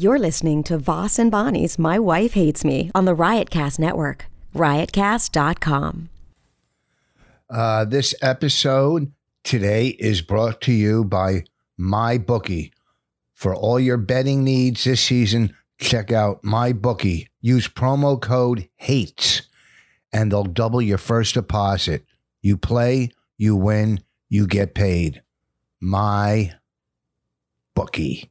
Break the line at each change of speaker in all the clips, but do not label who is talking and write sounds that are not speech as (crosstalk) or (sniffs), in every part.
You're listening to Vos and Bonnie's My Wife Hates Me on the Riotcast Network, riotcast.com.
Uh, this episode today is brought to you by MyBookie. For all your betting needs this season, check out MyBookie. Use promo code HATES and they'll double your first deposit. You play, you win, you get paid. My bookie.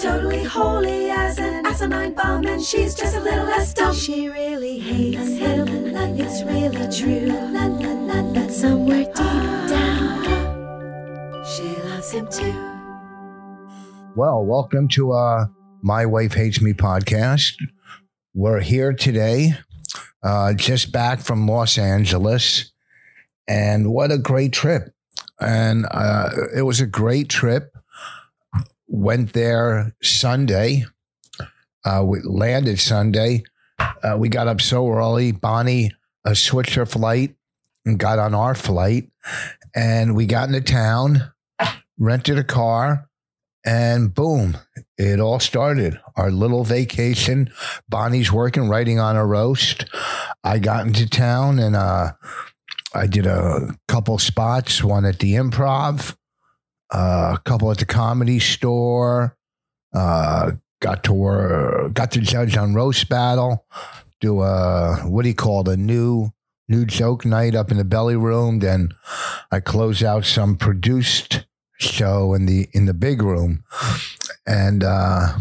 He's totally holy as an asinine bomb, and she's just a little less dumb. She really hates him, And it's really true. But somewhere deep down, she loves him too.
Well, welcome to uh My Wife Hates Me podcast. We're here today, uh, just back from Los Angeles, and what a great trip! And uh, it was a great trip. Went there Sunday. Uh, we landed Sunday. Uh, we got up so early. Bonnie uh, switched her flight and got on our flight, and we got into town, rented a car, and boom, it all started. Our little vacation. Bonnie's working, writing on a roast. I got into town and uh, I did a couple spots, one at the improv, uh, a couple at the comedy store. Uh, got to work, got to judge on roast battle. Do a what do you call it? A new new joke night up in the belly room. Then I close out some produced show in the in the big room, and uh,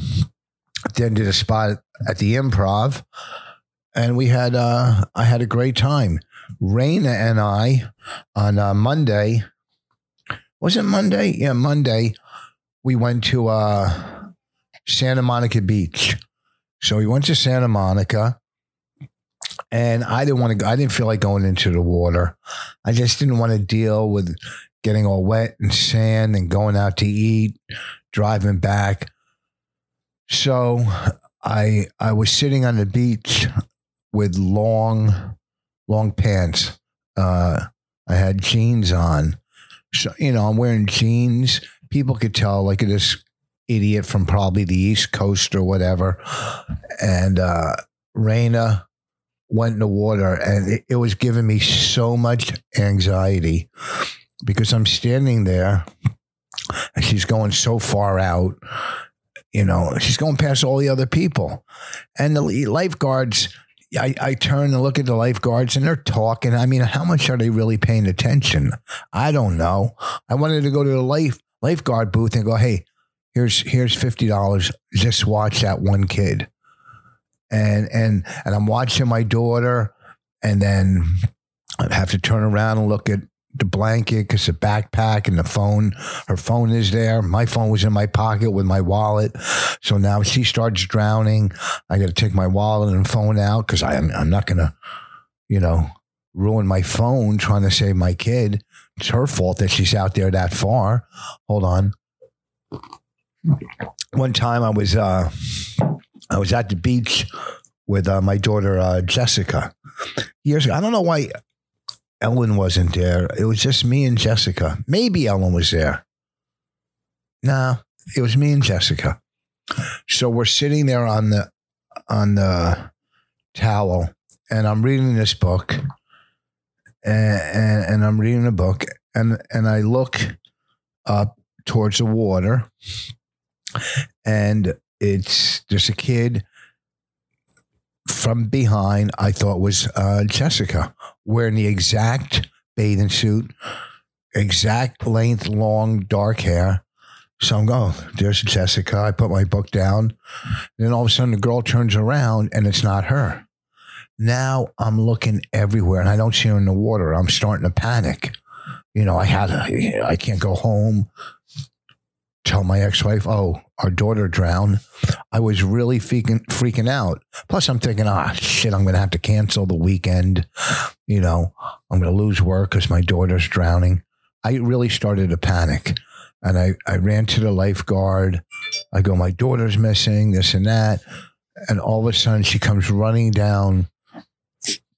then did a spot at the improv, and we had uh, I had a great time. Raina and I on uh, Monday was it Monday? Yeah, Monday. We went to uh, Santa Monica Beach. So we went to Santa Monica, and I didn't want to. I didn't feel like going into the water. I just didn't want to deal with getting all wet and sand and going out to eat, driving back. So I I was sitting on the beach with long long pants. Uh, I had jeans on. So you know, I'm wearing jeans. People could tell like this idiot from probably the East Coast or whatever. And uh Raina went in the water and it, it was giving me so much anxiety because I'm standing there and she's going so far out. You know, she's going past all the other people. And the lifeguards, I, I turn and look at the lifeguards and they're talking. I mean, how much are they really paying attention? I don't know. I wanted to go to the life lifeguard booth and go, hey, here's here's fifty dollars. Just watch that one kid. And and and I'm watching my daughter, and then I have to turn around and look at the blanket because the backpack and the phone. Her phone is there. My phone was in my pocket with my wallet. So now she starts drowning. I got to take my wallet and phone out because I'm I'm not gonna, you know, ruin my phone trying to save my kid. It's her fault that she's out there that far. Hold on. One time I was uh I was at the beach with uh, my daughter uh, Jessica years ago. I don't know why Ellen wasn't there. It was just me and Jessica. Maybe Ellen was there. No, it was me and Jessica. So we're sitting there on the on the towel, and I'm reading this book, and, and, and I'm reading a book, and and I look up towards the water, and it's there's a kid from behind. I thought was uh, Jessica wearing the exact bathing suit, exact length, long, dark hair. So I'm going, there's Jessica. I put my book down. And Then all of a sudden, the girl turns around and it's not her. Now I'm looking everywhere and I don't see her in the water. I'm starting to panic. You know, I had, a, I can't go home tell my ex-wife, "Oh, our daughter drowned." I was really freaking freaking out. Plus, I'm thinking, "Ah, shit, I'm going to have to cancel the weekend. You know, I'm going to lose work because my daughter's drowning." I really started to panic, and I I ran to the lifeguard. I go, "My daughter's missing. This and that," and all of a sudden, she comes running down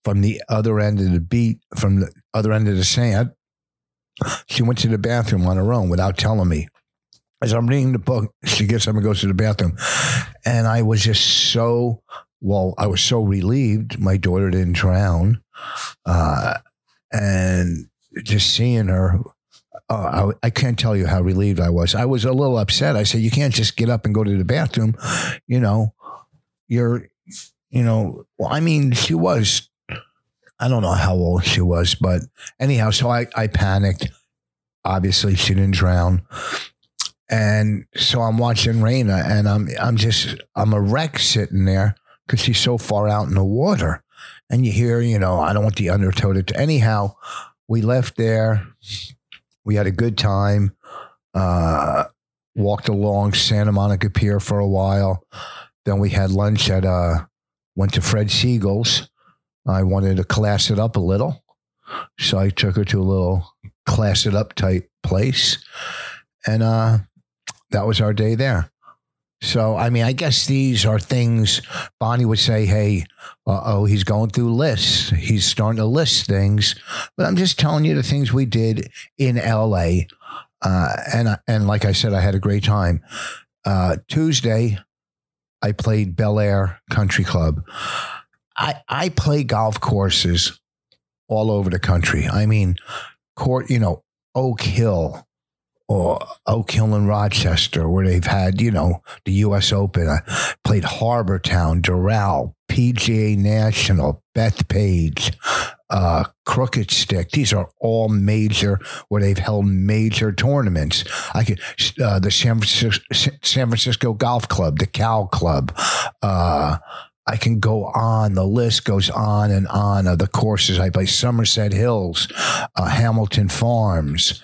from the other end of the beat, from the other end of the sand. She went to the bathroom on her own without telling me. As I'm reading the book, she gets up and goes to the bathroom. And I was just so, well, I was so relieved my daughter didn't drown. Uh, and just seeing her, uh, I, I can't tell you how relieved I was. I was a little upset. I said, You can't just get up and go to the bathroom. You know, you're, you know, well, I mean, she was I don't know how old she was, but anyhow, so I, I panicked. Obviously, she didn't drown. And so I'm watching Raina and I'm I'm just I'm a wreck sitting there because she's so far out in the water. And you hear, you know, I don't want the undertow to anyhow, we left there. We had a good time. Uh walked along Santa Monica Pier for a while. Then we had lunch at uh went to Fred Segal's. I wanted to class it up a little. So I took her to a little class it up type place. And uh, that was our day there. So, I mean, I guess these are things Bonnie would say, hey, oh, he's going through lists. He's starting to list things. But I'm just telling you the things we did in LA. Uh, and, and like I said, I had a great time. Uh, Tuesday, I played Bel Air Country Club. I, I play golf courses all over the country. I mean, court, you know, Oak Hill or Oak Hill in Rochester, where they've had, you know, the U.S. Open. I played Harbour Town, Doral, PGA National, Bethpage, uh, Crooked Stick. These are all major where they've held major tournaments. I could uh, the San Francisco, San Francisco Golf Club, the Cal Club. Uh, I can go on. The list goes on and on of the courses I play. Somerset Hills, uh, Hamilton Farms.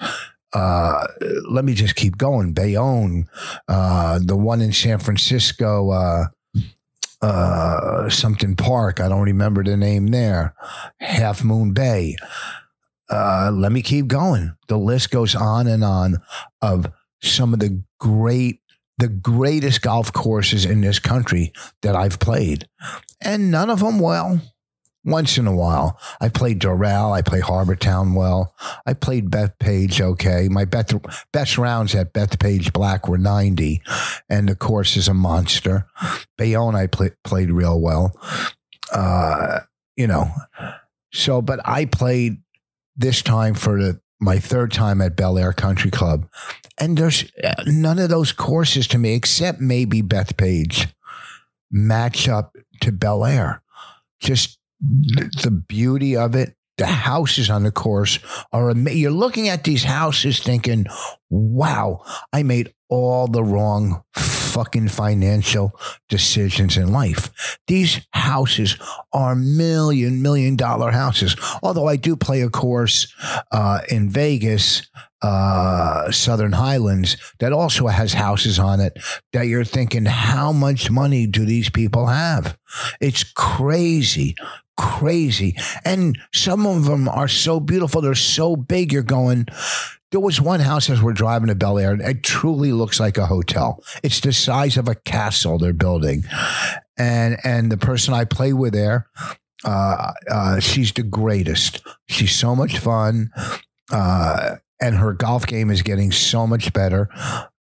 Uh, let me just keep going. Bayonne, uh, the one in San Francisco, uh, uh, something park. I don't remember the name there. Half Moon Bay. Uh, let me keep going. The list goes on and on of some of the great the greatest golf courses in this country that I've played. And none of them well. Once in a while, I played Doral. I play Harbour Town well. I played Bethpage okay. My best, best rounds at Bethpage Black were 90, and the course is a monster. Bayonne, I play, played real well. Uh, you know, so, but I played this time for the my third time at Bel Air Country Club. And there's uh, none of those courses to me, except maybe Bethpage, match up to Bel Air. Just the beauty of it. The houses on the course are amazing. You're looking at these houses thinking, wow, I made all the wrong fucking financial decisions in life. These houses are million, million dollar houses. Although I do play a course uh, in Vegas, uh, Southern Highlands, that also has houses on it that you're thinking, how much money do these people have? It's crazy crazy. And some of them are so beautiful. They're so big. You're going, there was one house as we're driving to Bel Air. It truly looks like a hotel. It's the size of a castle they're building, and and the person I play with there, uh, uh, she's the greatest. She's so much fun, uh, and her golf game is getting so much better.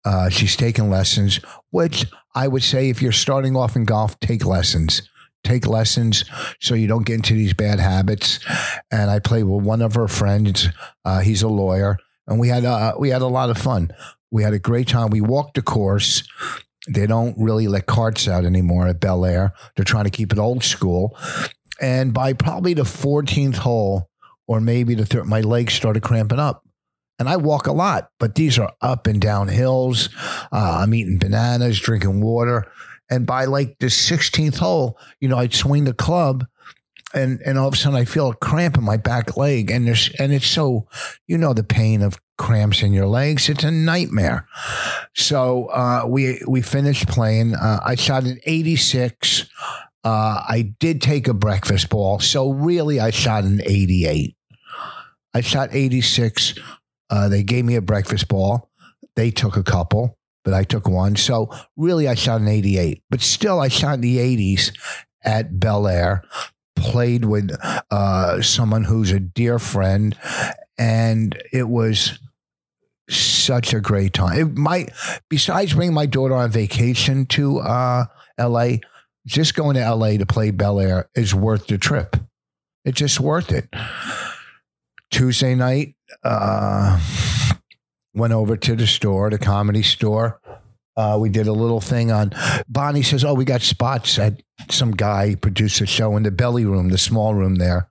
Uh, she's taking lessons, which I would say if you're starting off in golf, take lessons take lessons so you don't get into these bad habits. And I played with one of her friends. Uh, he's a lawyer and we had uh, we had a lot of fun. We had a great time. We walked the course. They don't really let carts out anymore at Bel Air. They're trying to keep it old school. And by probably the 14th hole, or maybe the third, my legs started cramping up. And I walk a lot, but these are up and down hills. Uh, I'm eating bananas, drinking water. And by like the 16th hole, you know, I'd swing the club and and all of a sudden I feel a cramp in my back leg, and there's and it's so you know the pain of cramps in your legs. It's a nightmare. So uh, we we finished playing. Uh, I shot an 86. Uh, I did take a breakfast ball, so really I shot an 88. I shot 86. Uh, they gave me a breakfast ball. They took a couple, but I took one. So really I shot an 88. But still, I shot in the 80s at Bel Air played with uh, someone who's a dear friend, and it was such a great time. It might, besides bringing my daughter on vacation to uh, L.A., just going to L.A. to play Bel Air is worth the trip. It's just worth it. Tuesday night, uh, went over to the store, the comedy store. Uh, we did a little thing on. Bonnie says, "Oh, we got spots at some guy produced a show in the belly room, the small room there,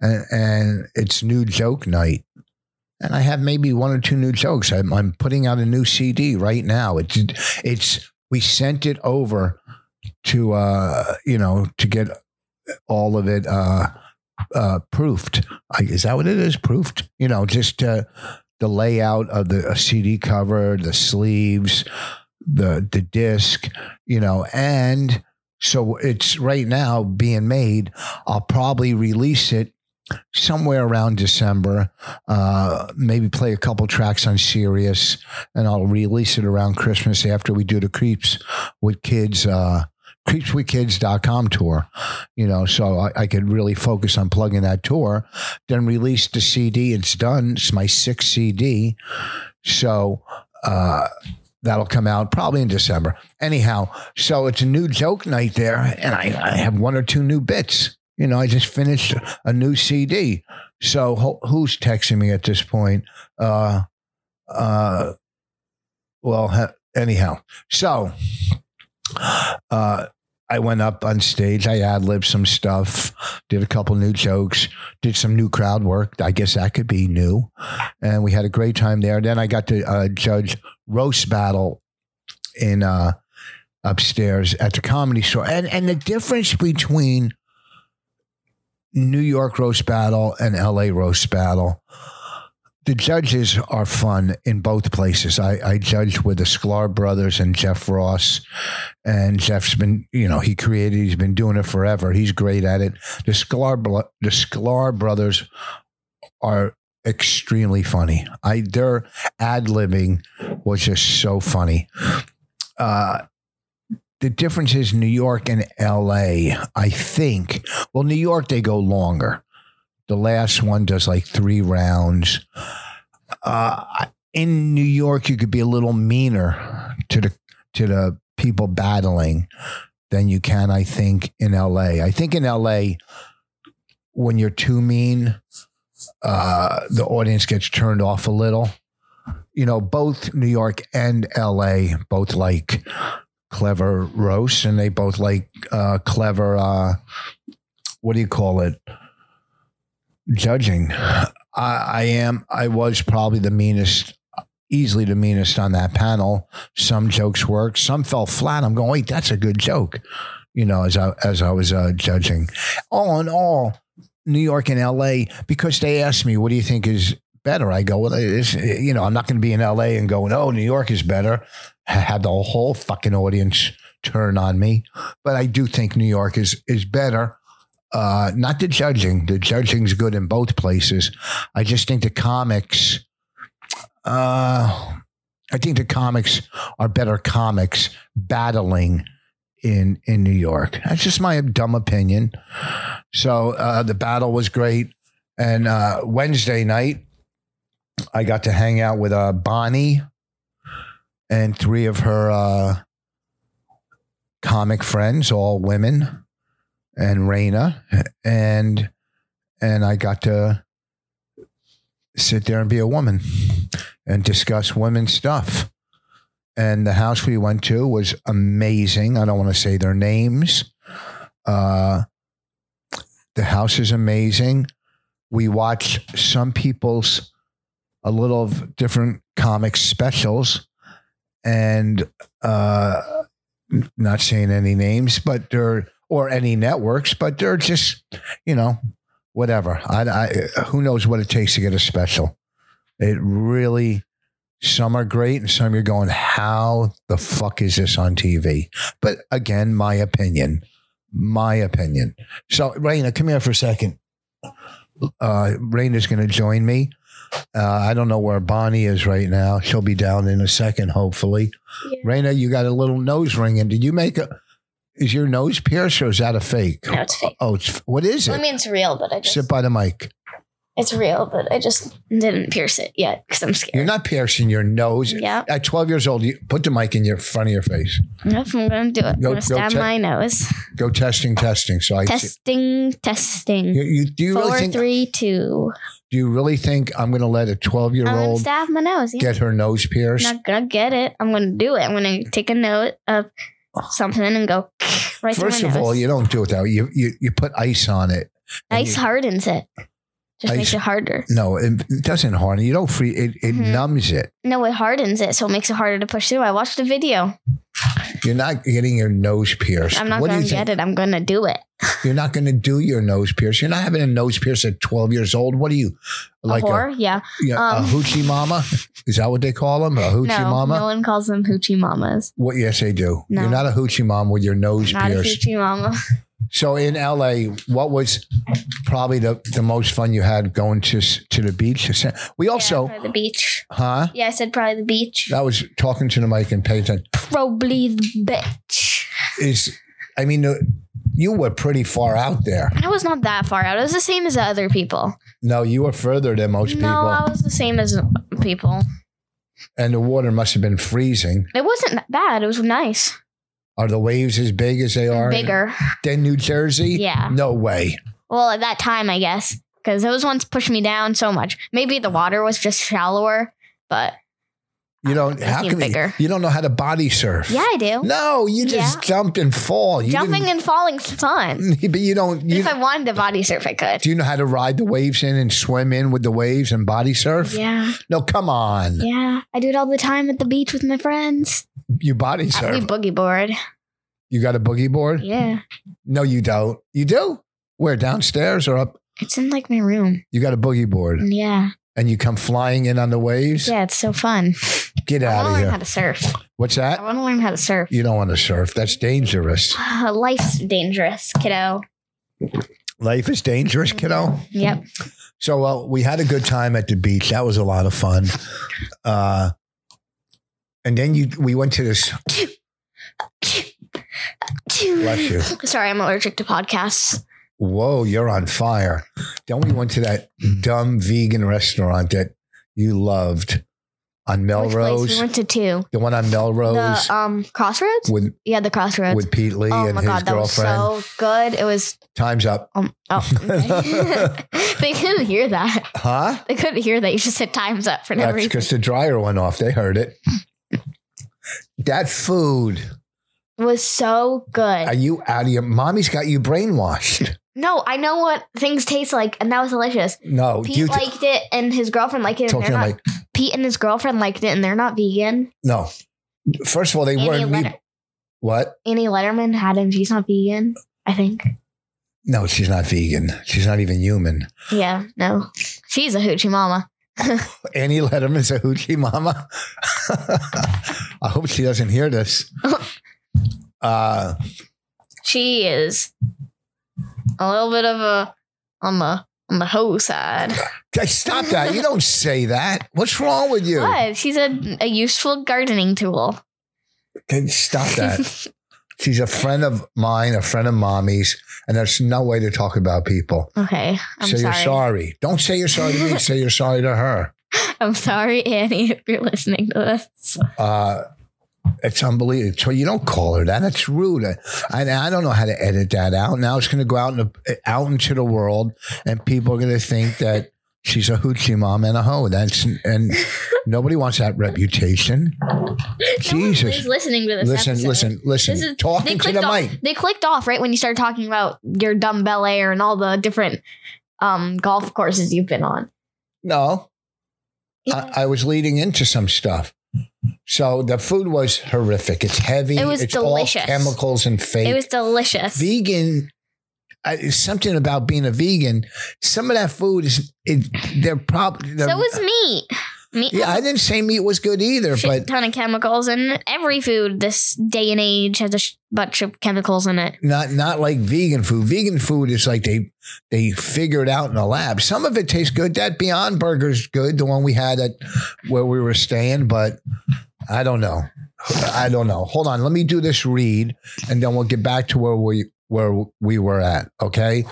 and, and it's new joke night. And I have maybe one or two new jokes. I'm, I'm putting out a new CD right now. It's it's we sent it over to uh you know to get all of it uh uh proofed. Is that what it is? Proofed? You know, just uh, the layout of the CD cover, the sleeves, the the disc, you know, and so it's right now being made. I'll probably release it somewhere around December. Uh, maybe play a couple tracks on Sirius, and I'll release it around Christmas after we do the Creeps with Kids. Uh, creepswithkids.com tour you know so I, I, could really focus on plugging that tour then release the cd it's done it's my sixth cd so uh that'll come out probably in December. Anyhow, so it's a new joke night there, and I, I have one or two new bits. You know, I just finished a new CD. So ho- who's texting me at this point? Uh, uh, well, ha- anyhow, so uh, I went up on stage. I ad libbed some stuff, did a couple new jokes, did some new crowd work. I guess that could be new. And we had a great time there. Then I got to uh, judge roast battle in uh, upstairs at the comedy store. And and the difference between New York roast battle and LA roast battle the judges are fun in both places. I, I with the Sklar brothers and Jeff Ross, and Jeff's been, you know, he created, he's been doing it forever. He's great at it. The Sklar, the Sklar brothers are extremely funny. I their ad libbing was just so funny. Uh, the difference is New York and LA, I think. Well, New York, they go longer. The last one does like three rounds. Uh, in New York, you could be a little meaner to the to the people battling than you can, I think, in LA. I think in LA, when you're too mean, uh, the audience gets turned off a little. You know, both New York and LA both like clever roasts, and they both like uh, clever. Uh, what do you call it? Judging. I, I am. I was probably the meanest easily the meanest on that panel. Some jokes worked, some fell flat. I'm going, wait, that's a good joke. You know, as I as I was uh, judging. All in all, New York and L.A. because they asked me, what do you think is better? I go, well, it's, you know, I'm not going to be in L.A. and going, oh, New York is better. I Had the whole fucking audience turn on me, but I do think New York is is better uh, not the judging. The judging's good in both places. I just think the comics. Uh, I think the comics are better comics battling in in New York. That's just my dumb opinion. So uh, the battle was great, and uh, Wednesday night I got to hang out with uh, Bonnie and three of her uh, comic friends, all women and Raina, and and I got to sit there and be a woman and discuss women's stuff. And the house we went to was amazing. I don't want to say their names. Uh, the house is amazing. We watched some people's a little of different comic specials, and uh, not saying any names, but they're or any networks, but they're just, you know, whatever. I, I who knows what it takes to get a special. It really some are great and some you're going, how the fuck is this on TV? But again, my opinion. My opinion. So Raina, come here for a second. Uh Raina's gonna join me. Uh, I don't know where Bonnie is right now. She'll be down in a second, hopefully.
Yeah.
Raina, you got a little nose ring, and did you make a? Is your nose pierced or is that a fake?
No, it's fake.
Oh, it's what is it?
I mean, it's real, but I just
Sit by the mic.
it's real, but I just didn't pierce it yet because I'm scared.
You're not piercing your nose.
Yeah.
At 12 years old, you put the mic in your front of your face.
Yep, I'm gonna do it. I'm
Go-
gonna
go
stab
check-
my nose.
Go testing, testing. So I see.
Testing, testing.
You, you, do you
Four,
really think?
three, two.
Do you really think I'm going to let a 12 year old
stab my nose. Yeah.
get her nose pierced?
I'm not gonna get it. I'm gonna do it. I'm gonna take a note of something and go (sniffs) right
First of all, you don't do it that way. You you, you put ice on it.
ice
you-
hardens it. Just
Ice-
makes it harder.
No, it, it doesn't harden. You don't free. It, it
Mhm.
numbs it.
No, it hardens it, so it makes it harder to push through. I watched the video.
You're not getting your nose pierced.
I'm not
what
gonna get it. I'm gonna do it. (laughs)
You're not going to do your nose pierce. You're not having a nose pierce at 12 years old. What are you? Like
a whore? yeah.
yeah,
Um,
a hoochie mama? (laughs) Is that what they call them? A hoochie
no,
mama?
no one calls them hoochie mamas.
What? Yes, they do.
No.
You're not a hoochie mom with your nose
Not a hoochie mama. (laughs)
So in LA, what was probably the, the most fun you had going to to the beach? We also,
yeah, the beach.
huh?
Yeah, I said probably the beach.
That was talking to the mic and attention.
Probably the beach.
Is I mean, the, you were pretty far out there.
I was not that far out. I was the same as the other people.
No, you were further than most
No,
people, No,
I was the same as people.
and the water must have been freezing.
It wasn't that bad. It was nice.
Are the waves as big as they are
Bigger.
than New Jersey?
Yeah.
No way.
Well, at that time, I guess. Because those ones pushed me down so much. Maybe the water was just shallower, but
You don't. How can you,
bigger.
you don't know how to body surf?
yeah, I do.
No, you just
Yeah.
jump and fall. You
Jumping and falling's fun. (laughs)
but you don't. You,
if I wanted to body surf, I could.
do you know how to ride the waves in and swim in with the waves and body surf?
Yeah,
No, come on.
yeah. I do it all the time at the beach with my friends.
You body
We
surf.
boogie board.
you got a boogie board?
Yeah,
No, you don't. You do? Where downstairs or up?
it's in like my room.
You got a boogie board
Yeah,
and you come flying in on the waves?
yeah. It's so fun.
Get out. of here.
I want to learn how to surf.
What's that?
I want to learn how to surf.
You don't want to surf. That's dangerous.
Life's dangerous, kiddo.
Life is dangerous, kiddo.
Yep.
So uh, we had a good time at the beach. That was a lot of fun. Uh, and then you, we went to this. Bless you.
Sorry, I'm allergic to podcasts.
Whoa, you're on fire. Then we went to that dumb vegan restaurant that you loved on? Melrose.
We went to two.
the one on Melrose
The um crossroads.
with
Yeah, the crossroads.
with Pete Lee
oh
and
my
his
god, that was
girlfriend.
so good. It was
Time's up.
um oh (laughs) they couldn't hear that.
Huh?
They couldn't hear that. You just said times up for no
That's
reason.
because the dryer went off. They heard it. That food.
Was so good.
Are you out of your mommy's got you brainwashed?
no, I know what things taste like, and that was delicious.
No,
Pete
you
liked it, and his girlfriend liked it. And they're not,
like
Pete and his girlfriend liked it, and they're not vegan.
no. First of all, they
Annie,
weren't me. What?
Annie Lederman had him. She's not vegan. I think.
No, she's not vegan. She's not even human.
Yeah, no, she's a hoochie mama. (laughs)
Annie Lederman's a hoochie mama. (laughs) I hope she doesn't hear this. (laughs) Uh,
She is a little bit of a on the on the hoe side.
stop that. You don't say that. What's wrong with you?
What? She's a, a useful gardening tool.
Stop that. She's a friend of mine, a friend of mommy's, and there's no way to talk about people.
Okay, I'm
say
sorry.
you're sorry. Don't say you're sorry to me. say you're sorry to her. (laughs)
I'm sorry, Annie, if you're listening to this.
Uh, it's unbelievable. So you don't call her that. That's rude. I, I don't know how to edit that out. Now it's going to go out in the, out into the world, and people are going to think that she's a hoochie mom and a hoe. That's and nobody wants that reputation. Jesus.
Listening to this.
Listen,
episode.
listen, listen.
This is
Talking to the
off,
mic.
They clicked off right when you started talking about your dumb Bel Air and all the different um golf courses you've been on.
No, I, I was leading into some stuff. So the food was horrific. It's heavy.
It was
it's
delicious.
all chemicals and fake.
It was delicious.
vegan. Uh, something about being a vegan. Some of that food is it, they're probably.
so was meat. Meat
Yeah, I didn't say meat was good either,
shit
but
ton of chemicals, and every food this day and age has a sh- bunch of chemicals in it.
not not like vegan food. Vegan food is like they they figure it out in a lab. Some of it tastes good. That Beyond Burger's good, the one we had at where we were staying, but I don't know. I don't know. Hold on, let me do this read, and then we'll get back to where we where we were at. Okay,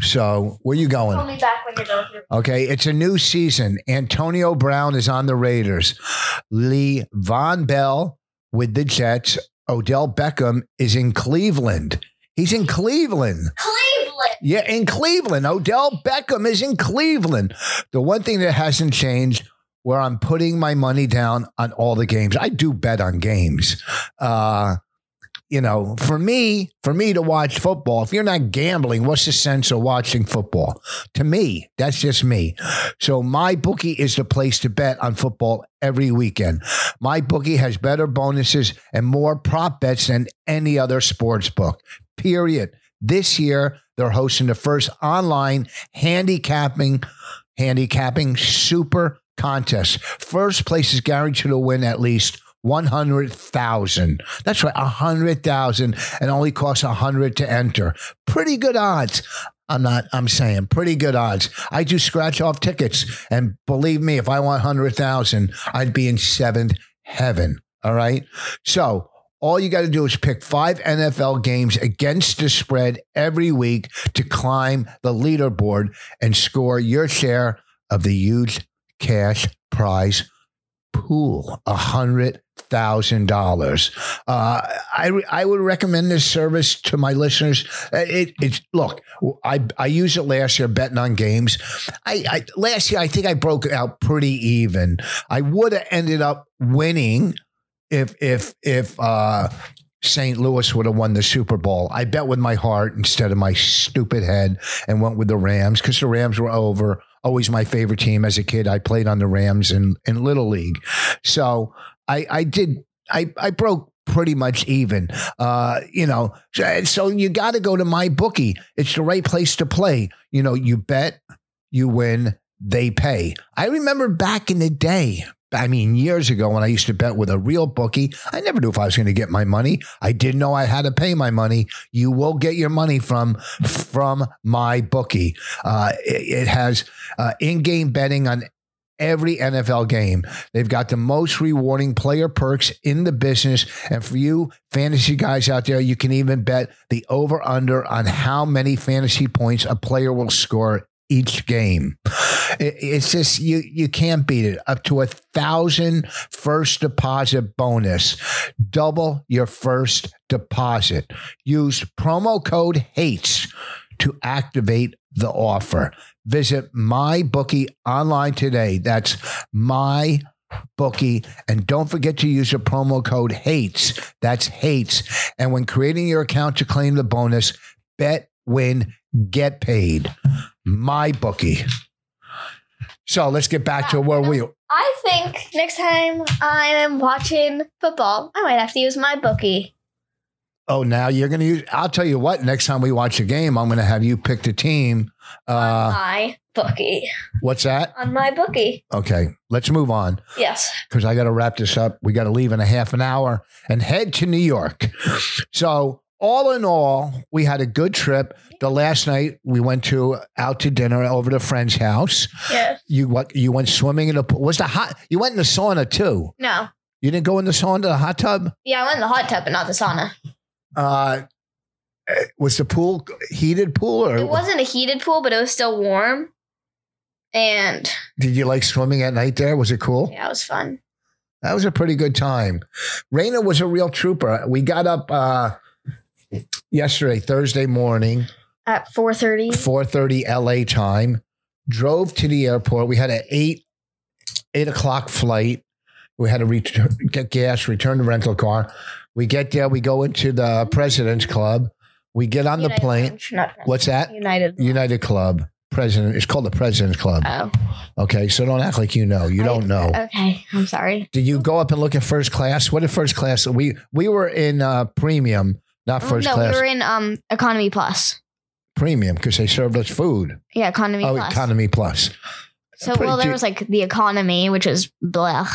so where you going?
Call me back when you're done.
Okay, it's a new season. Antonio Brown is on the Raiders. Le'Veon Bell with the Jets. Odell Beckham is in Cleveland. He's in Cleveland.
Cleveland.
Yeah, in Cleveland. Odell Beckham is in Cleveland. The one thing that hasn't changed where I'm putting my money down on all the games. I do bet on games. Uh you know, for me, for me to watch football, if you're not gambling, what's the sense of watching football? To me, that's just me. So my bookie is the place to bet on football every weekend. My bookie has better bonuses and more prop bets than any other sports book. Period. This year, they're hosting the first online handicapping handicapping super contest. First place is guaranteed to win at least 100,000. That's right, 100,000 and only costs 100 to enter. Pretty good odds. I'm not, I'm saying pretty good odds. I do scratch off tickets. And believe me, if I want 100,000, I'd be in seventh heaven. All right. So all you got to do is pick five NFL games against the spread every week to climb the leaderboard and score your share of the huge cash prize pool a hundred thousand dollars. Uh, I I would recommend this service to my listeners. It, it's look, I I used it last year betting on games. I, I last year I think I broke out pretty even. I would have ended up winning if if if uh, St. Louis would have won the Super Bowl. I bet with my heart instead of my stupid head and went with the Rams because the Rams were over. Always my favorite team as a kid. I played on the Rams in, in Little League. So I, I did, I, I broke pretty much even. Uh, you know, so, you got to go to my bookie. It's the right place to play. You know, you bet, you win, they pay. I remember back in the day, I mean, years ago when I used to bet with a real bookie, I never knew if I was going to get my money. I didn't know I had to pay my money. You will get your money from from my bookie. Uh, it, it has uh, in-game betting on every NFL game. They've got the most rewarding player perks in the business. And for you fantasy guys out there, you can even bet the over under on how many fantasy points a player will score each game. It's just you you can't beat it. Up to a thousand first deposit bonus. Double your first deposit. Use promo code HATES to activate the offer. Visit my bookie online today. That's my bookie and don't forget to use the promo code hates. That's hates. And when creating your account to claim the bonus bet win get paid. My bookie so let's get back to where we
I think next time I am watching football, I might have to use my bookie.
Oh now you're gonna use i'll tell you what next time we watch a game i'm gonna have you pick the team uh
my bookie.
what's that
On my bookie.
okay let's move on
Yes.
because I got to wrap this up. We got to leave in a half an hour and head to New York. So, all in all, we had a good trip. The last night we went to out to dinner over to a friend's house.
Yes.
You what? You went swimming in the pool. Was the hot? You went in the sauna too.
No.
You didn't go in the sauna, the hot tub.
Yeah, I went in the hot tub, but not the sauna.
Uh, was the pool heated pool or
It wasn't a heated pool, but it was still warm. And
did you like swimming at night there? Was it cool?
yeah, it was fun.
That was a pretty good time. Raina was a real trooper. We got up uh, yesterday, Thursday morning,
At 4.30.
4.30 LA time, drove to the airport. We had an 8, 8 o'clock flight. We had to return, get gas, return the rental car. We get there, we go into the President's Club. We get on the plane. What's that?
United.
United Club. president. It's called the President's Club.
Oh,
Okay, so don't act like you know. You don't know.
okay. I'm sorry.
Did you go up and look at first class? What is first class? We we were in uh, premium, not first
Oh, no,
class.
we were in um economy plus.
premium because they served us food.
Yeah, economy
oh,
plus.
economy plus.
So
Pretty
well, there
cheap.
was like the economy, which is blech.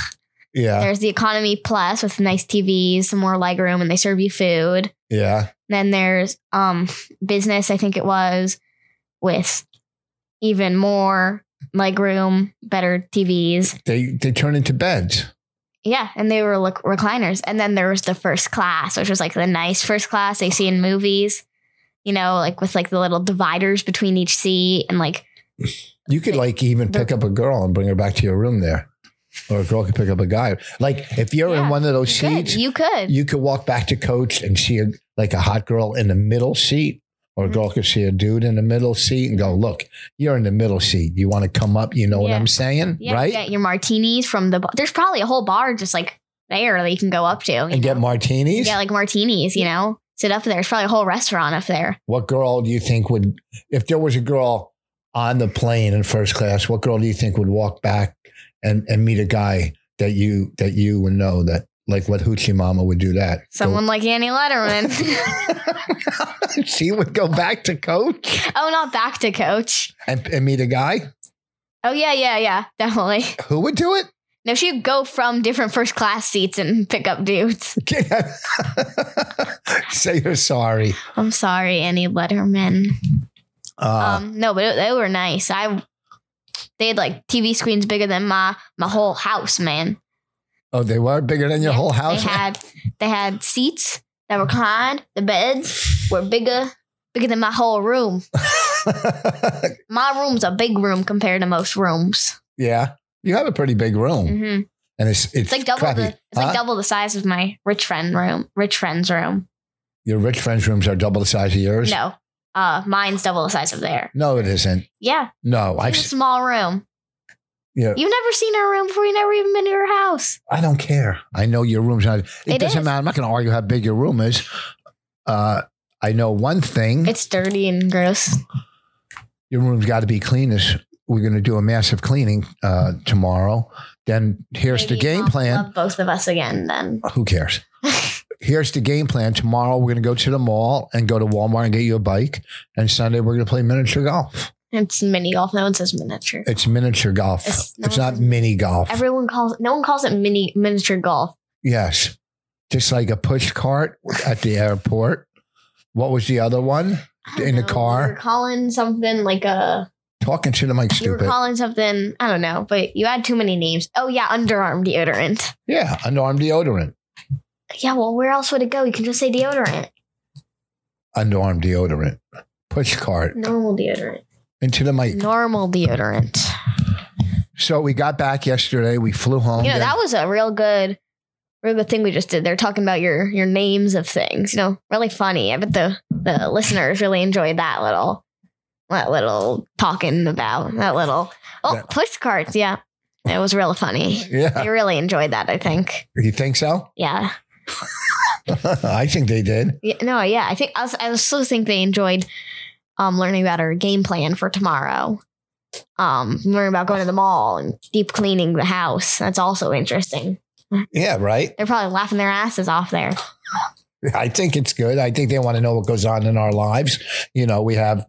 Yeah,
There's the economy plus with nice TVs, some more leg room, and they serve you food.
yeah.
Then there's um business, I think it was, with even more leg room, better TVs.
They they turn into beds.
Yeah, and they were like recliners. And then there was the first class, which was like the nice first class they see in movies. You know, like with like the little dividers between each seat and like
You could like even
the-
pick up a girl and bring her back to your room there, or a girl could pick up a guy. Like if you're in one of those
you could,
seats,
you could.
you could walk back to coach and see a, like a hot girl in the middle seat, or a
Mm-hmm.
girl could see a dude in the middle seat and go, "Look, you're in the middle seat. You want to come up? You know what I'm saying,
yeah,
right?
you get your martinis from the bar. There's probably a whole bar just like there that you can go up to.
and get martinis.
Yeah, like martinis, you know? Sit up there. There's probably a whole restaurant up there.
What girl do you think would, if there was a girl on the plane in first class, what girl do you think would walk back and, and meet a guy that you that you would know that like what Hoochie Mama would do that?
Someone like Annie
Lederman. (laughs) (laughs) She would go back to coach
oh, not back to coach.
and, and meet a guy.
Oh, yeah, yeah, yeah, definitely.
Who would do it?
No, she'd go from different first class seats and pick up dudes. (laughs)
Say you're sorry.
I'm sorry, Annie Lederman.
Uh,
um, no, but it, they were nice. I they had like TV screens bigger than my my whole house, man.
oh, they were bigger than your
Yeah,
whole house.
They had they had seats that were kind. The beds were bigger bigger than my whole room. (laughs) My room's a big room compared to most rooms.
yeah, you have a pretty big room,
hmm
and it's it's,
It's like double
crappy.
the it's like double the size of my rich friend room. Rich friend's room.
Your rich friends' rooms are double the size of yours.
No, uh, mine's double the size of there.
no, it isn't.
Yeah,
No, I've
it's a small room.
yeah.
You've never seen her room before. You've never even been to her house.
I don't care. I know your room's not. It,
It
doesn't
is.
matter. I'm not going to argue how big your room is. Uh, I know one thing.
It's dirty and gross.
your room's got to be clean. We're going to do a massive cleaning uh, tomorrow. Then here's the
Maybe
game plan.
Love both of us again. Then
Who cares? (laughs) Here's the game plan. Tomorrow we're going to go to the mall and go to Walmart and get you a bike. And Sunday we're going to play miniature golf.
it's mini golf. No one says miniature.
It's miniature golf.
It's-
It's,
no
not
one-
mini golf.
Everyone calls. No one calls it mini miniature golf.
yes, just like a push cart at the airport. What was the other one? In the
know.
car?
You were calling something like a.
Talking to the mic,
You were
stupid.
calling something. I don't know, but you had too many names. Oh yeah, underarm deodorant.
yeah, underarm deodorant.
Yeah, well, where else would it go? You can just say deodorant.
Underarm deodorant. Push cart
Normal deodorant.
into the mic.
Normal deodorant.
So we got back yesterday. We flew home.
You know,
then-
that was a real good, real good thing we just did. They're talking about your your names of things. You know, really funny. I bet the the listeners really enjoyed that little that little talking about that little oh
That-
push carts. Yeah, it was real funny.
yeah.
They really enjoyed that. I think.
You think so?
Yeah. (laughs)
I think they did.
Yeah. No. Yeah. I think I, was, I also think they enjoyed um learning about our game plan for tomorrow. Um, learning about going to the mall and deep cleaning the house. That's also interesting.
Yeah, right.
They're probably laughing their asses off there. (laughs)
I think it's good. I think they want to know what goes on in our lives. You know, we have,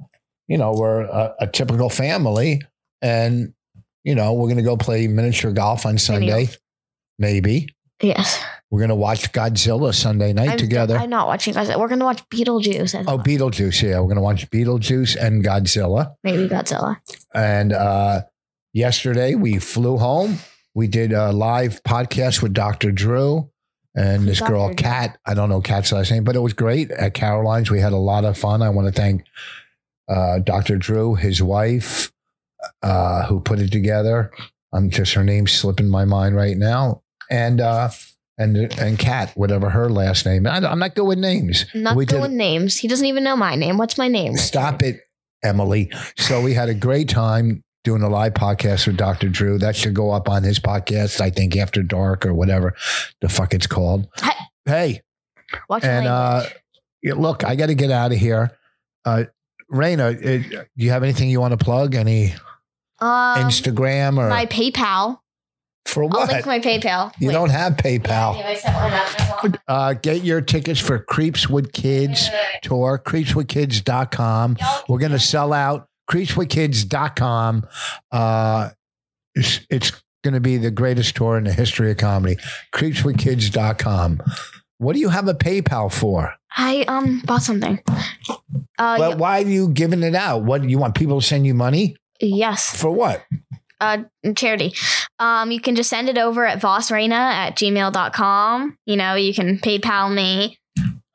you know, we're a, a typical family, and you know, we're going to go play miniature golf on Sunday. Maybe
Yes.
We're going to watch Godzilla Sunday night
I'm,
together.
I'm not watching Godzilla. We're gonna watch Beetlejuice.
Oh. Beetlejuice. Yeah, we're going to watch Beetlejuice and Godzilla.
maybe Godzilla.
And uh, yesterday we flew home. We did a live podcast with Dr. Drew and
Who's
this girl,
Dr. Drew?
Kat. I don't know Kat's last name, but it was great at Caroline's. We had a lot of fun. I want to thank uh, Dr. Drew, his wife, uh, who put it together. I'm just her name's slipping my mind right now. And uh, and and Kat, whatever her last name. I, am not good with names.
Not
We
good with names. He doesn't even know my name. What's my name?
Stop it, Emily. So we had a great time doing a live podcast with Dr. Drew. That should go up on his podcast, I think, after dark or whatever the fuck it's called.
Hey.
Hey,
Watch
and uh, look, I got to get out of here. Uh, Raina, uh, do you have anything you want to plug? Any
Um,
Instagram or
my PayPal.
For what?
I'll link my PayPal.
you
Wait.
don't have PayPal.
Yeah, I one up.
Uh, get your tickets for Creeps with Kids tour, creepswithkids.com. We're going to sell out creepswithkids.com. Uh, it's it's going to be the greatest tour in the history of comedy. Creepswithkids.com. What do you have a PayPal for?
I um bought something. Uh, y-
why are you giving it out? What you want people to send you money
yes.
for? What?
Uh, charity. Um, you can just send it over at vosrayna at gmail.com. You know, you can PayPal me.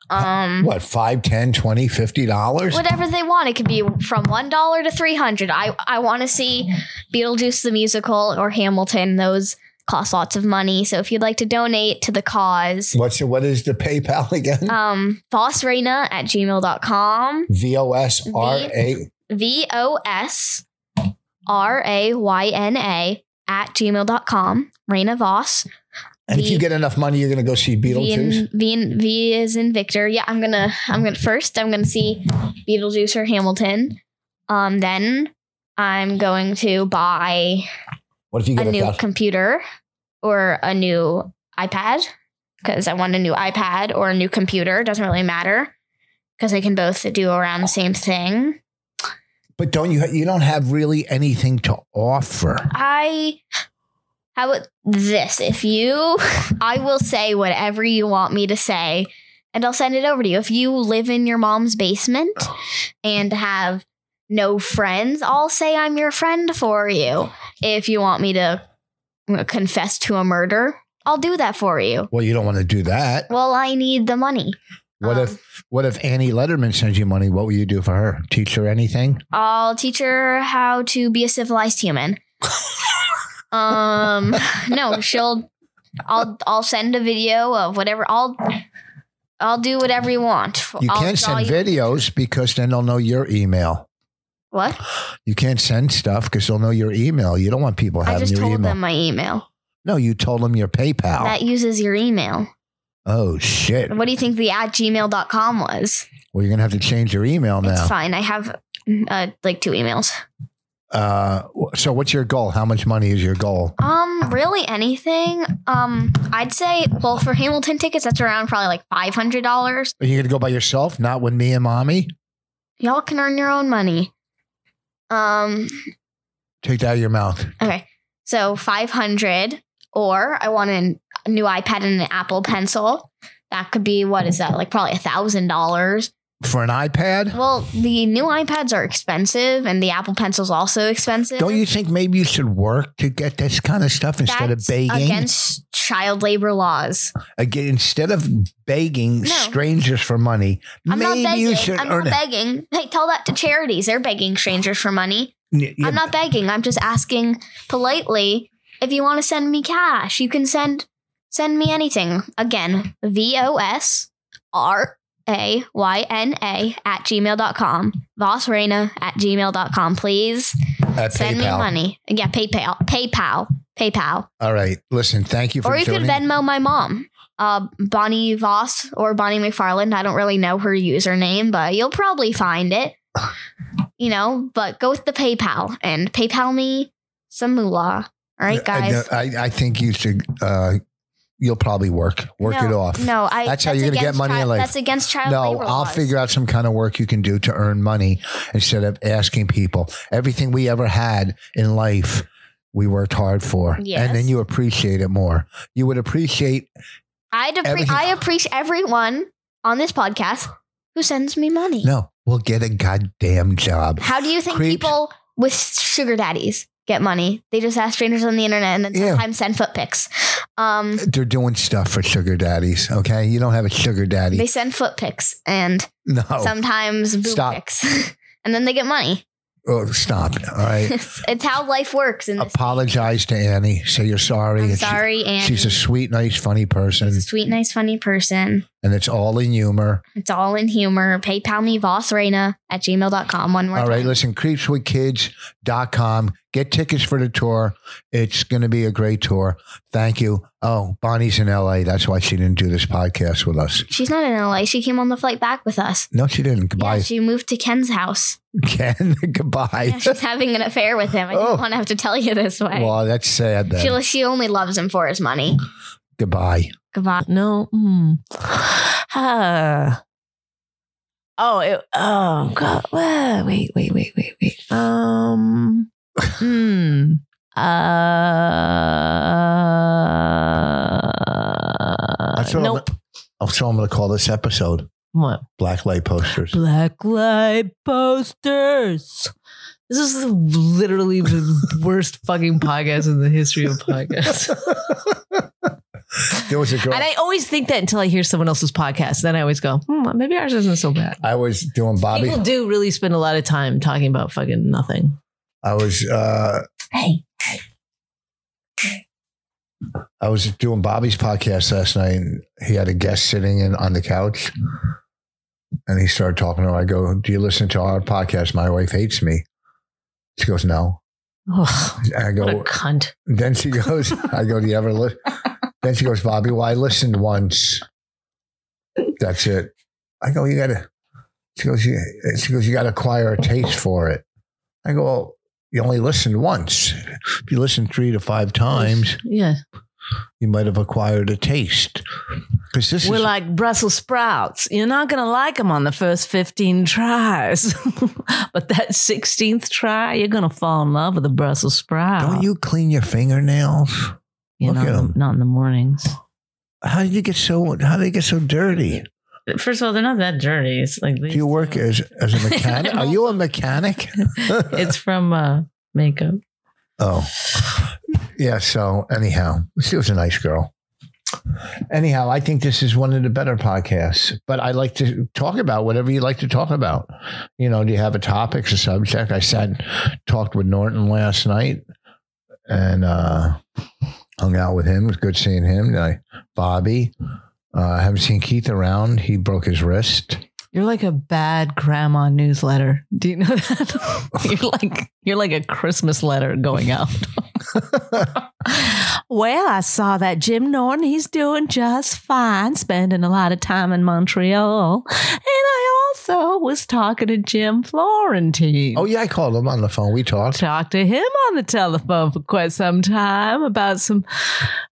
Um,
What? Five, ten, twenty, fifty dollars?
whatever they want. It could be from one dollar to three hundred. I I want to see Beetlejuice the musical or Hamilton. Those cost lots of money. So if you'd like to donate to the cause,
What's what is the PayPal (laughs) again?
um, vosrayna at gmail.com.
V O S R A.
V O S R A Y N A at gmail.com. Rayna Vos.
And if you get enough money, you're going to go see
V,
Beetlejuice.
in, v, in, v is in Victor. Yeah, I'm gonna. I'm gonna first. I'm gonna see Beetlejuice or Hamilton. Um, then I'm going to buy
What if you
a
get a,
new
thousand?
computer or a new iPad because I want a new iPad or a new computer. Doesn't really matter because they can both do around the same thing.
But don't you? You don't have really anything to offer.
I how about this? If you (laughs) I will say whatever you want me to say and I'll send it over to you. If you live in your mom's basement and have no friends, I'll say I'm your friend for you. If you want me to uh, confess to a murder, I'll do that for you.
Well, you don't want to do that.
Well, I need the money.
What
Um,
if What if Annie Lederman sends you money? What will you do for her? Teach her anything?
I'll teach her how to be a civilized human. (laughs) um, no, she'll. I'll I'll send a video of whatever. I'll I'll do whatever you want.
You
I'll
can't send
you-
videos because then they'll know your email.
What?
You can't send stuff because they'll know your email. You don't want people
I
having
just
your
told
email.
them my email.
no, you told them your PayPal.
That uses your email.
Oh shit!
What do you think the at gmail.com was?
Well, you're gonna have to change your email
It's
now.
fine. I have uh, like two emails.
Uh, so what's your goal? How much money is your goal?
Um, really anything. Um, I'd say well for Hamilton tickets, that's around probably like five hundred dollars.
Are you gonna go by yourself? Not with me and mommy?
Y'all can earn your own money. Um,
Take that out of your mouth.
okay. So 500 or I want a new iPad and an Apple Pencil. That could be what is that? Like probably a thousand dollars.
For an iPad?
Well, the new iPads are expensive and the Apple Pencil's also expensive.
Don't you think maybe you should work to get this kind of stuff instead
That's
of begging?
against child labor laws.
Again, instead of begging
No.
strangers for money,
I'm not begging.
you should
I'm not
it.
begging. Hey, tell that to charities. They're begging strangers for money.
Yeah,
I'm not begging. I'm just asking politely if you want to send me cash. You can send send me anything. Again, V O S R A Y N A at gmail.com. Vosrayna at gmail.com. Please send me money. Yeah, PayPal. PayPal. PayPal.
All right. Listen, thank you for
Or you could
joining.
Venmo my mom. Uh, Bonnie Vos or Bonnie McFarlane. I don't really know her username, but you'll probably find it. (sighs) You know, but go with the PayPal and PayPal me some moolah. All right, guys.
I, I, I think you should. Uh, you'll probably work work
no,
it off.
No, I.
That's how you're gonna get
against
money in life.
That's against child
No,
labor
I'll
laws.
figure out some kind of work you can do to earn money instead of asking people. Everything we ever had in life, we worked hard for,
Yes.
and then you appreciate it more. You would appreciate.
I'd appre- I appreciate everyone on this podcast who sends me money.
No, we'll get a goddamn job.
How do you think
Creeps.
people with sugar daddies get money? They just ask strangers on the internet and then
Yeah.
sometimes send foot pics. Um,
They're doing stuff for sugar daddies. Okay, you don't have a sugar daddy.
they send foot pics and
no,
sometimes boob
Stop.
pics, (laughs) and then they get money.
oh, stop. All right. (laughs)
It's, it's how life works.
Apologize to Annie. Say you're sorry.
I'm
and she-
sorry, and
she's a sweet, nice, funny person.
she's a sweet, nice, funny person.
And it's all in humor.
It's all in humor. PayPal me vosrayna at gmail.com. One more
All right,
time.
listen, creepswithkids.com. Get tickets for the tour. It's going to be a great tour. Thank you. Oh, Bonnie's in LA. That's why she didn't do this podcast with us.
She's not in LA. She came on the flight back with us.
No, she didn't. Goodbye,
Yeah, she moved to Ken's house.
Ken. (laughs) Goodbye.
Yeah, she's having an affair with him. I didn't
Oh.
want to have to tell you this way.
well, that's sad then.
she, she only loves him for his money.
Goodbye.
Goodbye.
No. Mm. Ah. (sighs) Oh, it, oh God. Wait, wait, wait, wait, wait. Um. Hmm. Uh.
That's what I'm-
nope.
So I'm going to call this episode
What?
Black Light Posters.
Black light posters. This is literally the (laughs) worst fucking podcast in the history of podcasts. (laughs)
there was a girl.
And I always think that until I hear someone else's podcast. Then I always go, hmm, maybe ours isn't so bad.
I was doing Bobby.
People do really spend a lot of time talking about fucking nothing.
I was uh,
Hey.
I was doing Bobby's podcast last night, and he had a guest sitting in on the couch, and he started talking to her. I go, "Do you listen to our podcast? My wife hates me." She goes, "No." I go.
cunt.
Then she goes, (laughs) "I go, do you ever listen?" Then she goes, "Bobby, well, I listened once. That's it." I go, "You gotta." She goes, "You." She goes, "You got to acquire a taste for it." I go, well, "You only listened once. If you listen three to five times."
Yeah.
you might have acquired a taste. Because this
We're
is
like Brussels sprouts. You're not going to like them on the first 15 tries. (laughs) but that 16th try, you're going to fall in love with a Brussels sprout.
don't you clean your fingernails?
You
look
know,
'em.
not in the mornings.
How did you get so? How did they get so dirty?
First of all, they're not that dirty. It's like
Do you work as as a (laughs) mechanic? Are you a mechanic? (laughs)
it's from uh, makeup.
oh, yeah. So anyhow, she was a nice girl. Anyhow, I think this is one of the better podcasts. But I like to talk about whatever you like to talk about. You know, do you have a topic, a subject? I sat talked with Norton last night and uh, hung out with him. It was good seeing him. I, Bobby. Uh, I haven't seen Keith around. He broke his wrist.
You're like a bad grandma newsletter. Do you know that? (laughs) you're like you're like a Christmas letter going out. (laughs) well, I saw that Jim Norton. He's doing just fine, spending a lot of time in Montreal. And I was talking to Jim Florentine.
Oh yeah, I called him on the phone. We talked.
Talked to him on the telephone for quite some time about some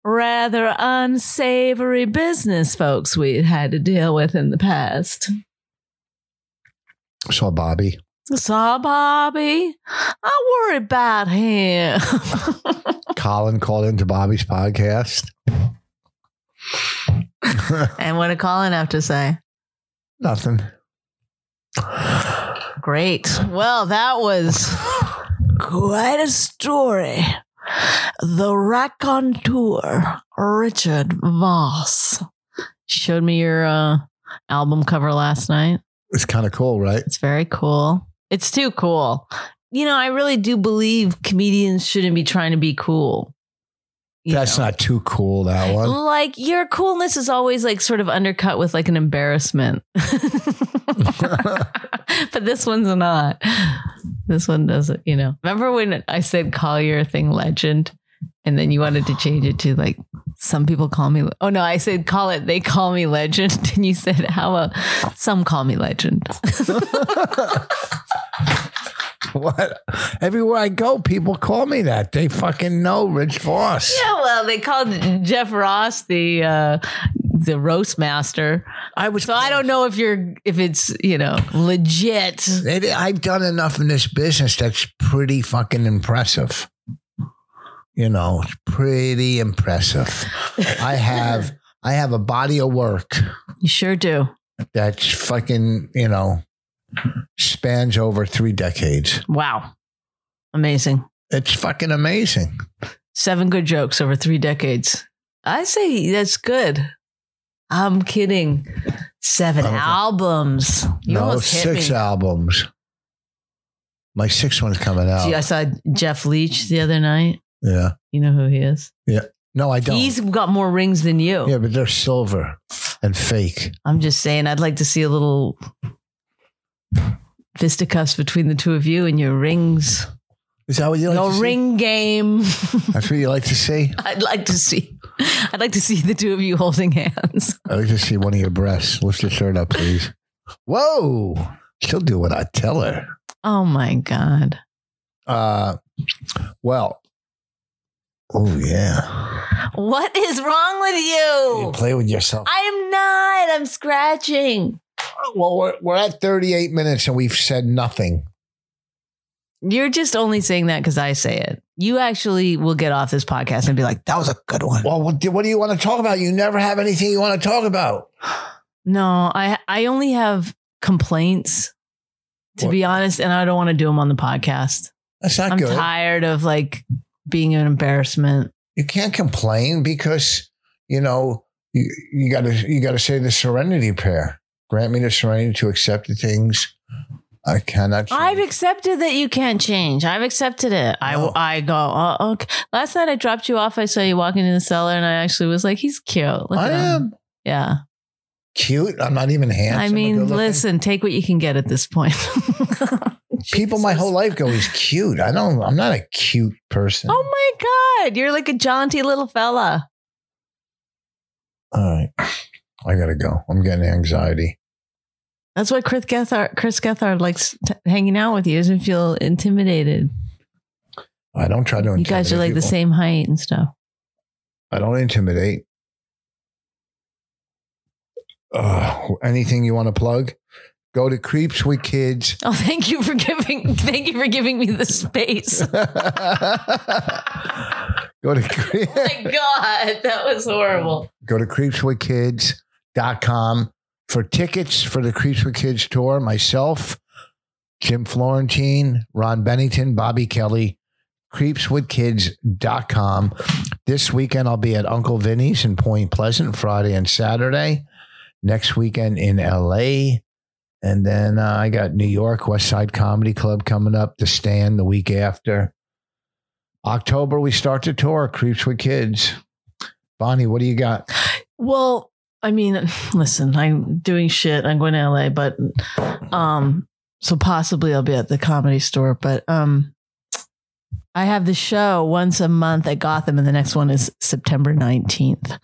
rather unsavory business folks we had to deal with in the past.
Saw Bobby.
Saw Bobby. I worry about him. (laughs)
Colin called into Bobby's podcast.
and what did Colin have to say?
Nothing.
Great. Well, that was quite a story. The raconteur, Richard Vos. Showed me your uh, album cover last night.
It's kind of cool, right?
It's very cool. It's too cool. You know, I really do believe comedians shouldn't be trying to be cool.
That's
know?
not too cool. That one.
like your coolness is always like sort of undercut with like an embarrassment. (laughs) but this one's not. This one doesn't, you know. Remember when I said call your thing legend? And then you wanted to change it to like some people call me oh no, I said call it they call me legend. (laughs) And you said how about some call me legend. (laughs) (laughs)
what? Everywhere I go, people call me that. They fucking know Rich Vos.
Yeah, well, they called Jeff Ross the uh, the roast master.
I was.
So I don't know if you're if it's you know legit.
It, I've done enough in this business that's pretty fucking impressive. You know, it's pretty impressive. I have (laughs) I have a body of work
You sure do.
that's fucking, you know, spans over three decades.
Wow, amazing.
It's fucking amazing.
Seven good jokes over three decades. I say that's good. I'm kidding. Seven
Okay.
albums. You
no, six
me.
albums. My sixth one's coming out.
See, I saw Jeff Leach the other night.
yeah.
You know who he is?
Yeah. No, I don't.
He's got more rings than you.
yeah, but they're silver and fake.
I'm just saying, I'd like to see a little fisticuffs between the two of you and your rings.
Is that what you like
no
to see?
ring game. (laughs)
That's what you like to see?
I'd like to see. I'd like to see the two of you holding hands.
I'd like to see one of your breasts. Lift your shirt up, please. Whoa. She'll do what I tell her.
Oh my god.
Uh, well, oh, yeah.
What is wrong with
You
you?
play with yourself.
I am not. I'm scratching.
Well, we're, we're at 38 minutes and we've said nothing.
You're just only saying that because I say it. You actually will get off this podcast and be like, that was a good one.
Well, what do, what do you want to talk about? You never have anything you want to talk about. (sighs)
No, I I only have complaints, to
What?
be honest, and I don't want to do them on the podcast.
That's not
I'm
good.
tired of like being an embarrassment.
you can't complain because you know you, you gotta you gotta say the serenity prayer grant me the serenity to accept the things i cannot change.
I've accepted that you can't change. I've accepted it.
No.
I I go. Oh, okay. Last night I dropped you off. I saw you walking in the cellar, and I actually was like, "He's cute." Look
I
at him.
am
Yeah.
cute i'm not even handsome
I mean, listen, take what you can get at this point. (laughs) (laughs)
people my whole life go he's cute i don't i'm not a cute person
Oh my god, you're like a jaunty little fella.
all right i gotta go i'm getting anxiety
That's why Chris Gethard, Chris Gethard likes t- hanging out with you. He doesn't feel intimidated.
i don't try to
You guys are like the same height and stuff.
i don't intimidate uh, anything you want to plug go to creeps with kids (laughs)
Oh, thank you for giving. Thank you for giving me the space. (laughs)
go to (laughs)
oh my god, that was horrible.
go to creepswithkids.com for tickets for the Creeps with Kids tour. Myself, Jim Florentine, Ron Bennington, Bobby Kelly, creepswithkids.com. This weekend, I'll be at Uncle Vinny's in Point Pleasant, Friday and Saturday. Next weekend in LA. And then uh, I got New York West Side Comedy Club coming up, The Stand the week after. October, we start the tour, Creeps with Kids. Bonnie, what do you got?
Well, I mean, (laughs) listen, I'm doing shit. I'm going to LA, but um, so possibly I'll be at the comedy store. But um, I have the show once a month at Gotham, and the next one is September 19th,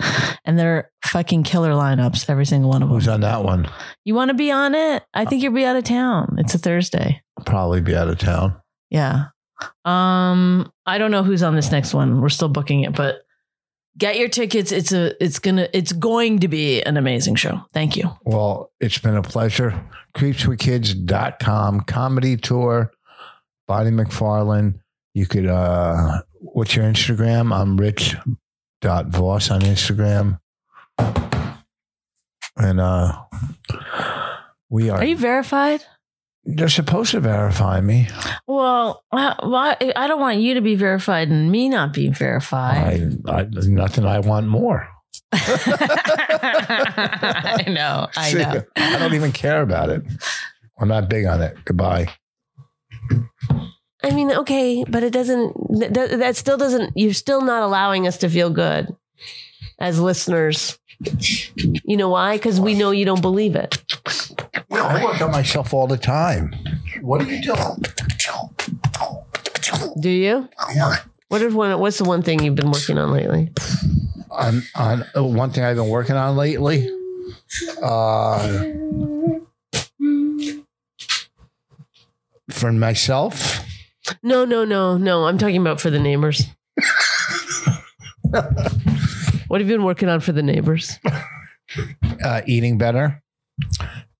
and they're fucking killer lineups, every single one of them.
Who's on that one?
You want to be on it? I think you'll be out of town. It's a Thursday.
Probably be out of town.
Yeah. Um, I don't know who's on this next one. We're still booking it, but get your tickets. It's a it's gonna it's going to be an amazing show. Thank you.
Well, it's been a pleasure. Creepswithkids.com comedy tour. Bonnie McFarlane. You could uh what's your Instagram? I'm Rich dot Vos on Instagram. And uh we are,
Are you verified?
They're supposed to verify me.
Well, I, well, I don't want you to be verified and me not being verified.
I, I nothing I want more. (laughs)
I know. I
See,
know.
I don't even care about it. I'm not big on it. Goodbye.
I mean, okay, but it doesn't, that, that still doesn't, you're still not allowing us to feel good as listeners. You know why? Because we know you don't believe it.
I work on myself all the time. What are you doing?
Do you? What is one, what's the one thing you've been working on lately?
On, on uh, one thing I've been working on lately. Uh, for myself,
No, no, no, no. I'm talking about for the neighbors. (laughs) what have you been working on for the neighbors?
uh, eating better,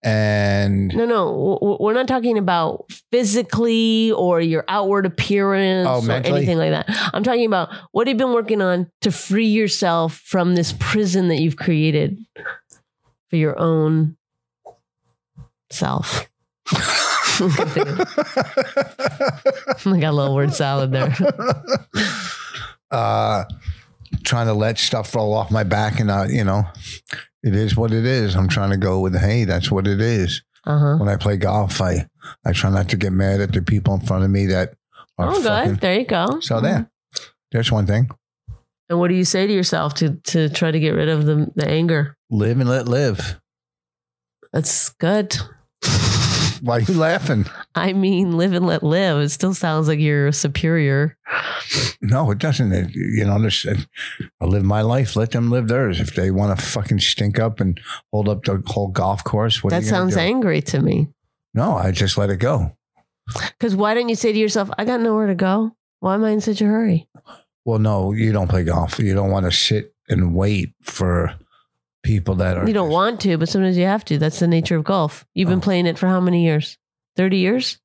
and
No, no. We're not talking about physically or your outward appearance
Oh,
or
mentally?
anything like that. I'm talking about what you've you been working on to free yourself from this prison that you've created for your own self. (laughs) I got a little word salad there. (laughs)
uh, trying to let stuff fall off my back, and uh, you know, it is what it is. I'm trying to go with, hey, that's what it is.
Uh huh.
When I play golf, I I try not to get mad at the people in front of me that are
Oh,
fucking.
good. There you go.
So there, there's one thing.
And what do you say to yourself to to try to get rid of the the anger?
Live and let live.
That's good. (laughs)
Why are you laughing?
I mean, live and let live. It still sounds like you're superior.
No, it doesn't. It, you know, this, uh, I live my life. Let them live theirs. If they want to fucking stink up and hold up the whole golf course, what are
that sounds
do?
angry to me.
No, I just let it go.
Because why don't you say to yourself, I got nowhere to go? Why am I in such a hurry?
Well, no, you don't play golf. You don't want to sit and wait for people that are.
You don't want to, but sometimes you have to. That's the nature of golf. You've been
Oh.
playing it for how many years? 30 years?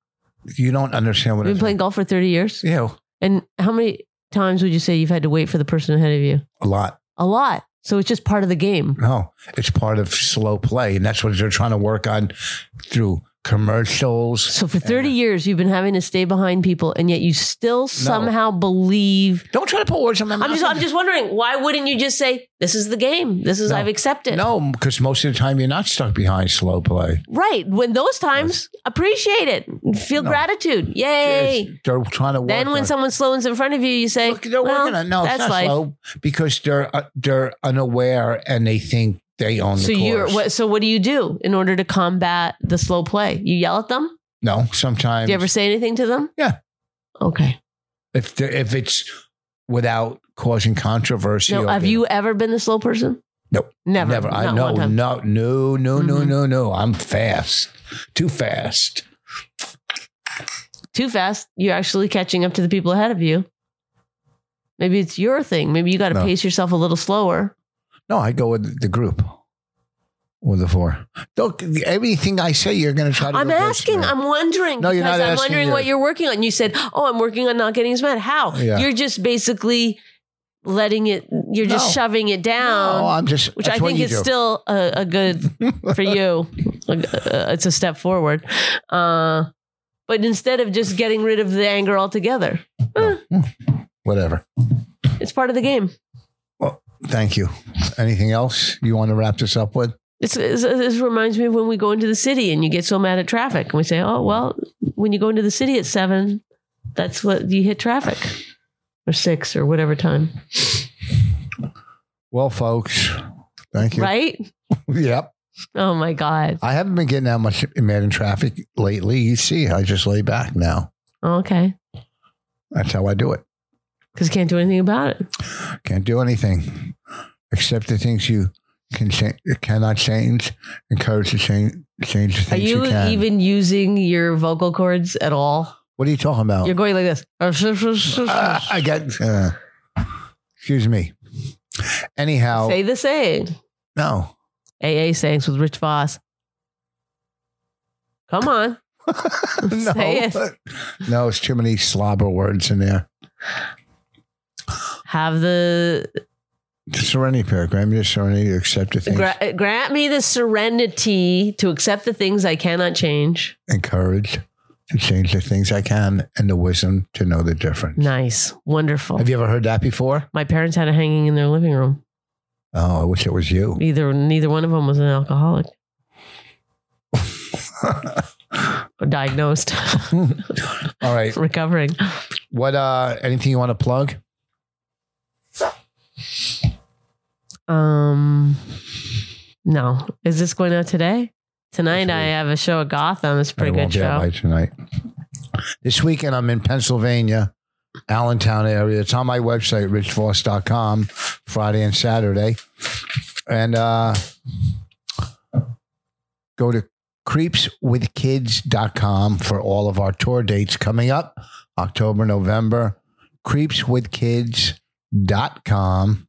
You don't understand what
You've been playing golf for 30 years?
Yeah,
And how many times would you say you've had to wait for the person ahead of you?
a lot.
A lot. So it's just part of the game.
No, it's part of slow play, and that's what they're trying to work on through commercials.
So for 30 years, you've been having to stay behind people, and yet you still somehow believe.
Don't try to put words in my mouth.
I'm just, I'm just wondering, why wouldn't you just say, this is the game? This is,
No.
I've accepted.
no, because most of the time you're not stuck behind slow play.
Right. When those times, appreciate it. Feel
No.
gratitude. Yay.
It's- They're trying to work.
Then when
on-
someone slows in front of you, you say,
Look, they're
well,
working on no, it's
that's
not
life.
slow because they're uh, they're unaware and they think they own the
So you're
course.
what? So what do you do in order to combat the slow play? You yell at them.
No, sometimes
Do you ever say anything to them?
Yeah.
Okay.
if if it's without causing controversy.
No. Have you ever been the slow person?
Nope.
Never.
Never. I know. No, no, no, no,
Mhm.
no, no. I'm fast. Too fast.
Too fast. You're actually catching up to the people ahead of you. Maybe it's your thing. Maybe you got to
No.
pace yourself a little slower.
No, I go with the group. With the four. Look, everything I say, you're going to try to.
I'm asking. I'm wondering.
No, you're
because
not
I'm wondering
yet.
what you're working on. You said, "Oh, I'm working on not getting as mad." How?
Yeah.
You're just basically letting it. You're just
No.
shoving it down.
No, I'm just.
which I think is
do.
still a, a good (laughs) for you. Uh, it's a step forward. Uh, but instead of just getting rid of the anger altogether, eh,
Whatever.
it's part of the game.
Thank you. Anything else you want to wrap this up with?
It's, it's, this reminds me of when we go into the city and you get so mad at traffic. And we say, oh, well, when you go into the city at seven, that's what you hit traffic or six or whatever time.
Well, folks, thank you.
Right? (laughs)
Yep.
Oh my God.
I haven't been getting that much mad in traffic lately. You see, I just lay back now.
Okay.
That's how I do it.
Because you can't do anything about it.
Can't do anything except the things you can cha- cannot change. Encourage to change change the
Are you,
you, can.
even using your vocal cords at all?
what are you talking about?
You're going like this.
Uh, I got. Uh, excuse me. Anyhow,
Say the saying.
no.
AA sayings with Rich Vos. Come on. (laughs)
no,
Say it.
no, it's too many slobber words in there.
Have the
Serenity prayer. Grant me the serenity to accept the things.
gra- grant me the serenity to accept the things I cannot change.
encourage to change the things I can and the wisdom to know the difference.
Nice. Wonderful.
Have you ever heard that before?
My parents had it hanging in their living room.
Oh, I wish it was you.
Either neither one of them was an alcoholic (laughs) diagnosed, (laughs)
All right. (laughs)
recovering.
What uh anything you want to plug?
Um, no. Is this going out today? Tonight I have a show at Gotham. It's a pretty good
won't be out
show.
by tonight. This weekend I'm in Pennsylvania, Allentown area. It's on my website, richvos.com, Friday and Saturday. And uh go to creepswithkids.com for all of our tour dates coming up October, November. Creepswithkids.com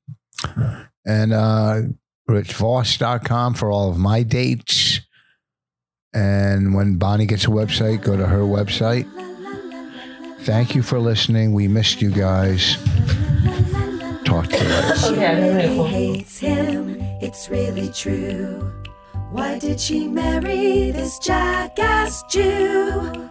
and uh richvos.com for all of my dates. And when Bonnie gets a website, go to her website. Thank you for listening. We missed you guys. Talk to you later.
She hates him, it's really true. Why did she marry this jackass Jew?